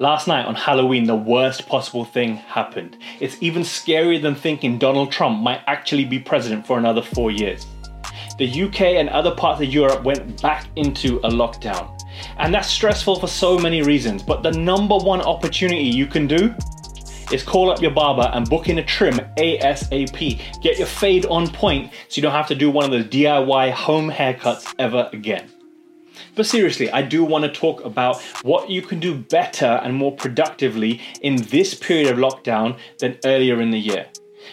Last night on Halloween, the worst possible thing happened. It's even scarier than thinking Donald Trump might actually be president for another four years. The UK and other parts of Europe went back into a lockdown. And that's stressful for so many reasons, but the number one opportunity you can do is call up your barber and book in a trim ASAP. Get your fade on point so you don't have to do one of those DIY home haircuts ever again. But seriously, I do want to talk about what you can do better and more productively in this period of lockdown than earlier in the year.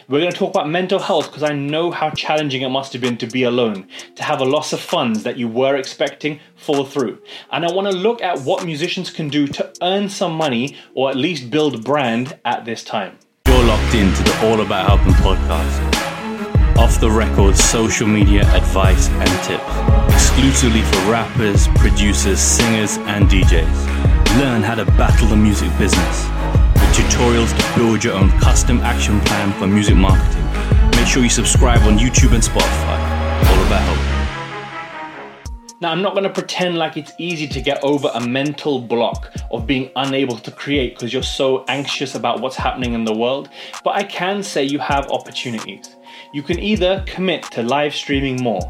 We're going to talk about mental health because I know how challenging it must have been to be alone, to have a loss of funds that you were expecting fall through. And I want to look at what musicians can do to earn some money or at least build brand at this time. You're locked into the All About Helping podcast. Off the record social media advice and tips, exclusively for rappers, producers, singers, and DJs. Learn how to battle the music business The tutorials to build your own custom action plan for music marketing. Make sure you subscribe on YouTube and Spotify. All about help. Now, I'm not going to pretend like it's easy to get over a mental block of being unable to create because you're so anxious about what's happening in the world, but I can say you have opportunities. You can either commit to live streaming more,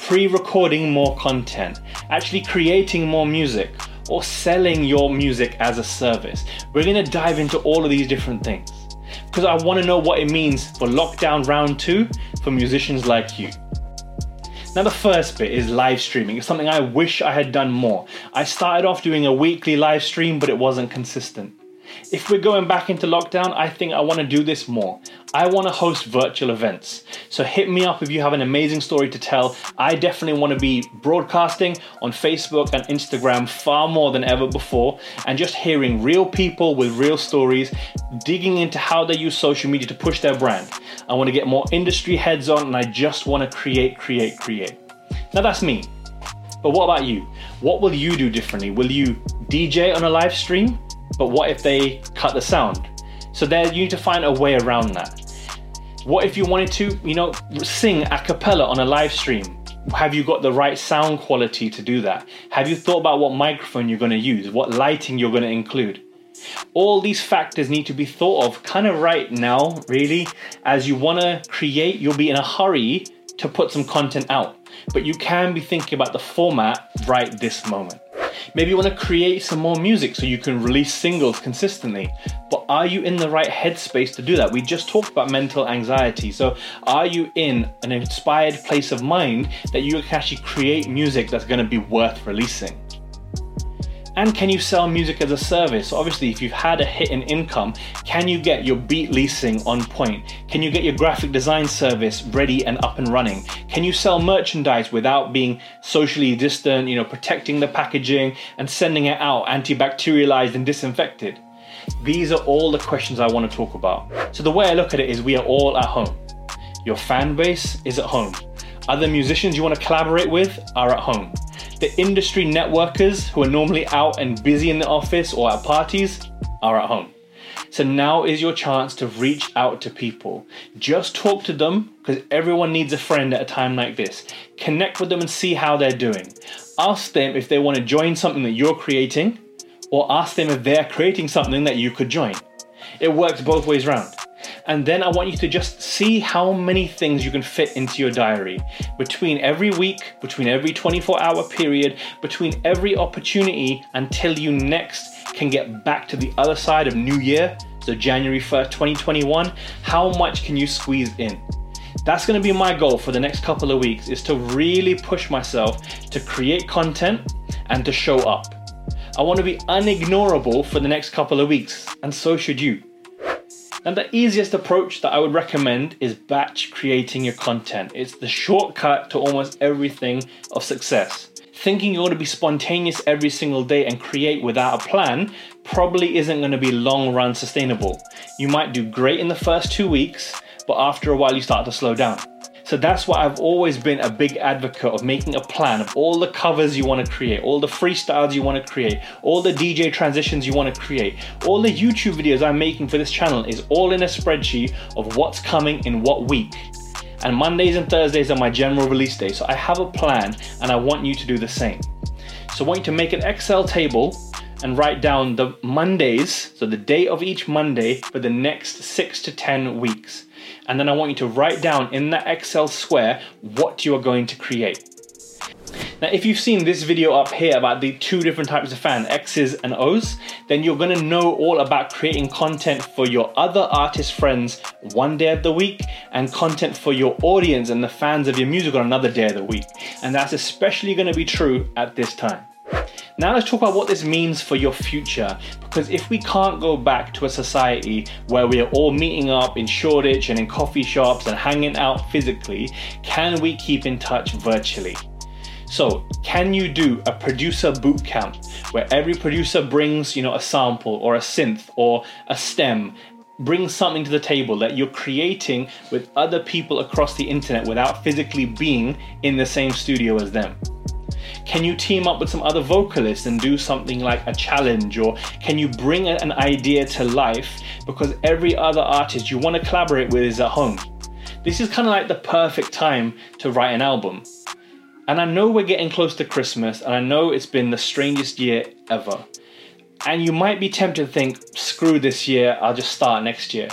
pre recording more content, actually creating more music, or selling your music as a service. We're gonna dive into all of these different things because I wanna know what it means for lockdown round two for musicians like you. Now, the first bit is live streaming. It's something I wish I had done more. I started off doing a weekly live stream, but it wasn't consistent. If we're going back into lockdown, I think I want to do this more. I want to host virtual events. So hit me up if you have an amazing story to tell. I definitely want to be broadcasting on Facebook and Instagram far more than ever before and just hearing real people with real stories, digging into how they use social media to push their brand. I want to get more industry heads on and I just want to create, create, create. Now that's me. But what about you? What will you do differently? Will you DJ on a live stream? But what if they cut the sound? So there you need to find a way around that. What if you wanted to, you know, sing a cappella on a live stream? Have you got the right sound quality to do that? Have you thought about what microphone you're going to use, what lighting you're going to include? All these factors need to be thought of kind of right now, really. As you want to create, you'll be in a hurry to put some content out, but you can be thinking about the format right this moment. Maybe you want to create some more music so you can release singles consistently. But are you in the right headspace to do that? We just talked about mental anxiety. So are you in an inspired place of mind that you can actually create music that's going to be worth releasing? And can you sell music as a service? Obviously, if you've had a hit in income, can you get your beat leasing on point? Can you get your graphic design service ready and up and running? Can you sell merchandise without being socially distant, you know, protecting the packaging and sending it out antibacterialized and disinfected? These are all the questions I want to talk about. So the way I look at it is we are all at home. Your fan base is at home. Other musicians you want to collaborate with are at home. The industry networkers who are normally out and busy in the office or at parties are at home. So now is your chance to reach out to people. Just talk to them because everyone needs a friend at a time like this. Connect with them and see how they're doing. Ask them if they want to join something that you're creating or ask them if they're creating something that you could join. It works both ways around. And then I want you to just see how many things you can fit into your diary between every week, between every 24 hour period, between every opportunity until you next can get back to the other side of New Year, so January 1st, 2021. How much can you squeeze in? That's to be my goal for the next couple of weeks is to really push myself to create content and to show up. I want to be unignorable for the next couple of weeks, and so should you. And the easiest approach that I would recommend is batch creating your content. It's the shortcut to almost everything of success. Thinking you're going to be spontaneous every single day and create without a plan probably isn't going to be long run sustainable. You might do great in the first two weeks, but after a while you start to slow down. So that's why I've always been a big advocate of making a plan of all the covers you want to create, all the freestyles you want to create, all the DJ transitions you want to create, all the YouTube videos I'm making for this channel is all in a spreadsheet of what's coming in what week. And Mondays and Thursdays are my general release days. So I have a plan and I want you to do the same. So I want you to make an Excel table and write down the Mondays, so the day of each Monday for the next six to 10 weeks. And then I want you to write down in that Excel square what you are going to create. Now, if you've seen this video up here about the two different types of fan, X's and O's, then you're gonna know all about creating content for your other artist friends one day of the week and content for your audience and the fans of your music on another day of the week. And that's especially gonna be true at this time. Now let's talk about what this means for your future. Because if we can't go back to a society where we are all meeting up in Shoreditch and in coffee shops and hanging out physically, can we keep in touch virtually? So, can you do a producer boot camp where every producer brings, you know, a sample or a synth or a stem, brings something to the table that you're creating with other people across the internet without physically being in the same studio as them? Can you team up with some other vocalists and do something like a challenge? Or can you bring an idea to life because every other artist you want to collaborate with is at home? This is kind of like the perfect time to write an album. And I know we're getting close to Christmas, and I know it's been the strangest year ever. And you might be tempted to think, screw this year, I'll just start next year.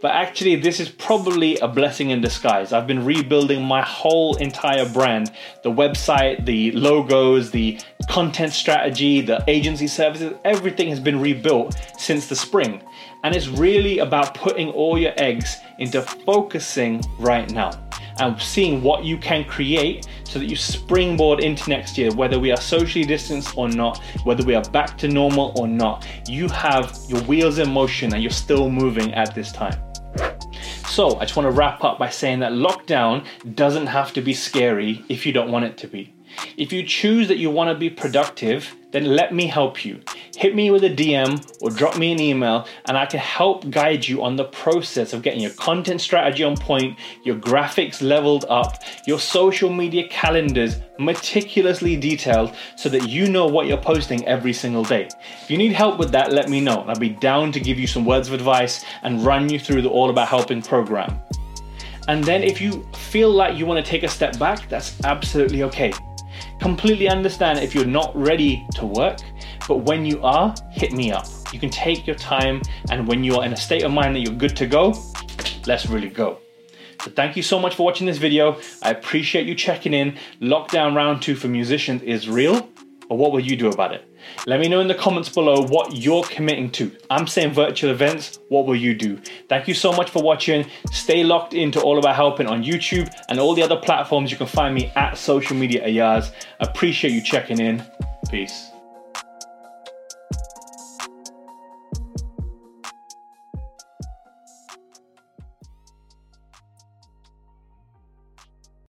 But actually, this is probably a blessing in disguise. I've been rebuilding my whole entire brand the website, the logos, the content strategy, the agency services, everything has been rebuilt since the spring. And it's really about putting all your eggs into focusing right now and seeing what you can create so that you springboard into next year, whether we are socially distanced or not, whether we are back to normal or not. You have your wheels in motion and you're still moving at this time. So, I just want to wrap up by saying that lockdown doesn't have to be scary if you don't want it to be. If you choose that you want to be productive, then let me help you. Hit me with a DM or drop me an email, and I can help guide you on the process of getting your content strategy on point, your graphics leveled up, your social media calendars meticulously detailed so that you know what you're posting every single day. If you need help with that, let me know. I'll be down to give you some words of advice and run you through the All About Helping program. And then if you feel like you want to take a step back, that's absolutely okay. Completely understand if you're not ready to work, but when you are, hit me up. You can take your time, and when you are in a state of mind that you're good to go, let's really go. So thank you so much for watching this video. I appreciate you checking in. Lockdown round two for musicians is real, but what will you do about it? Let me know in the comments below what you're committing to. I'm saying virtual events, what will you do? Thank you so much for watching. Stay locked into All About Helping on YouTube and all the other platforms. You can find me at Social Media Ayaz. Appreciate you checking in. Peace.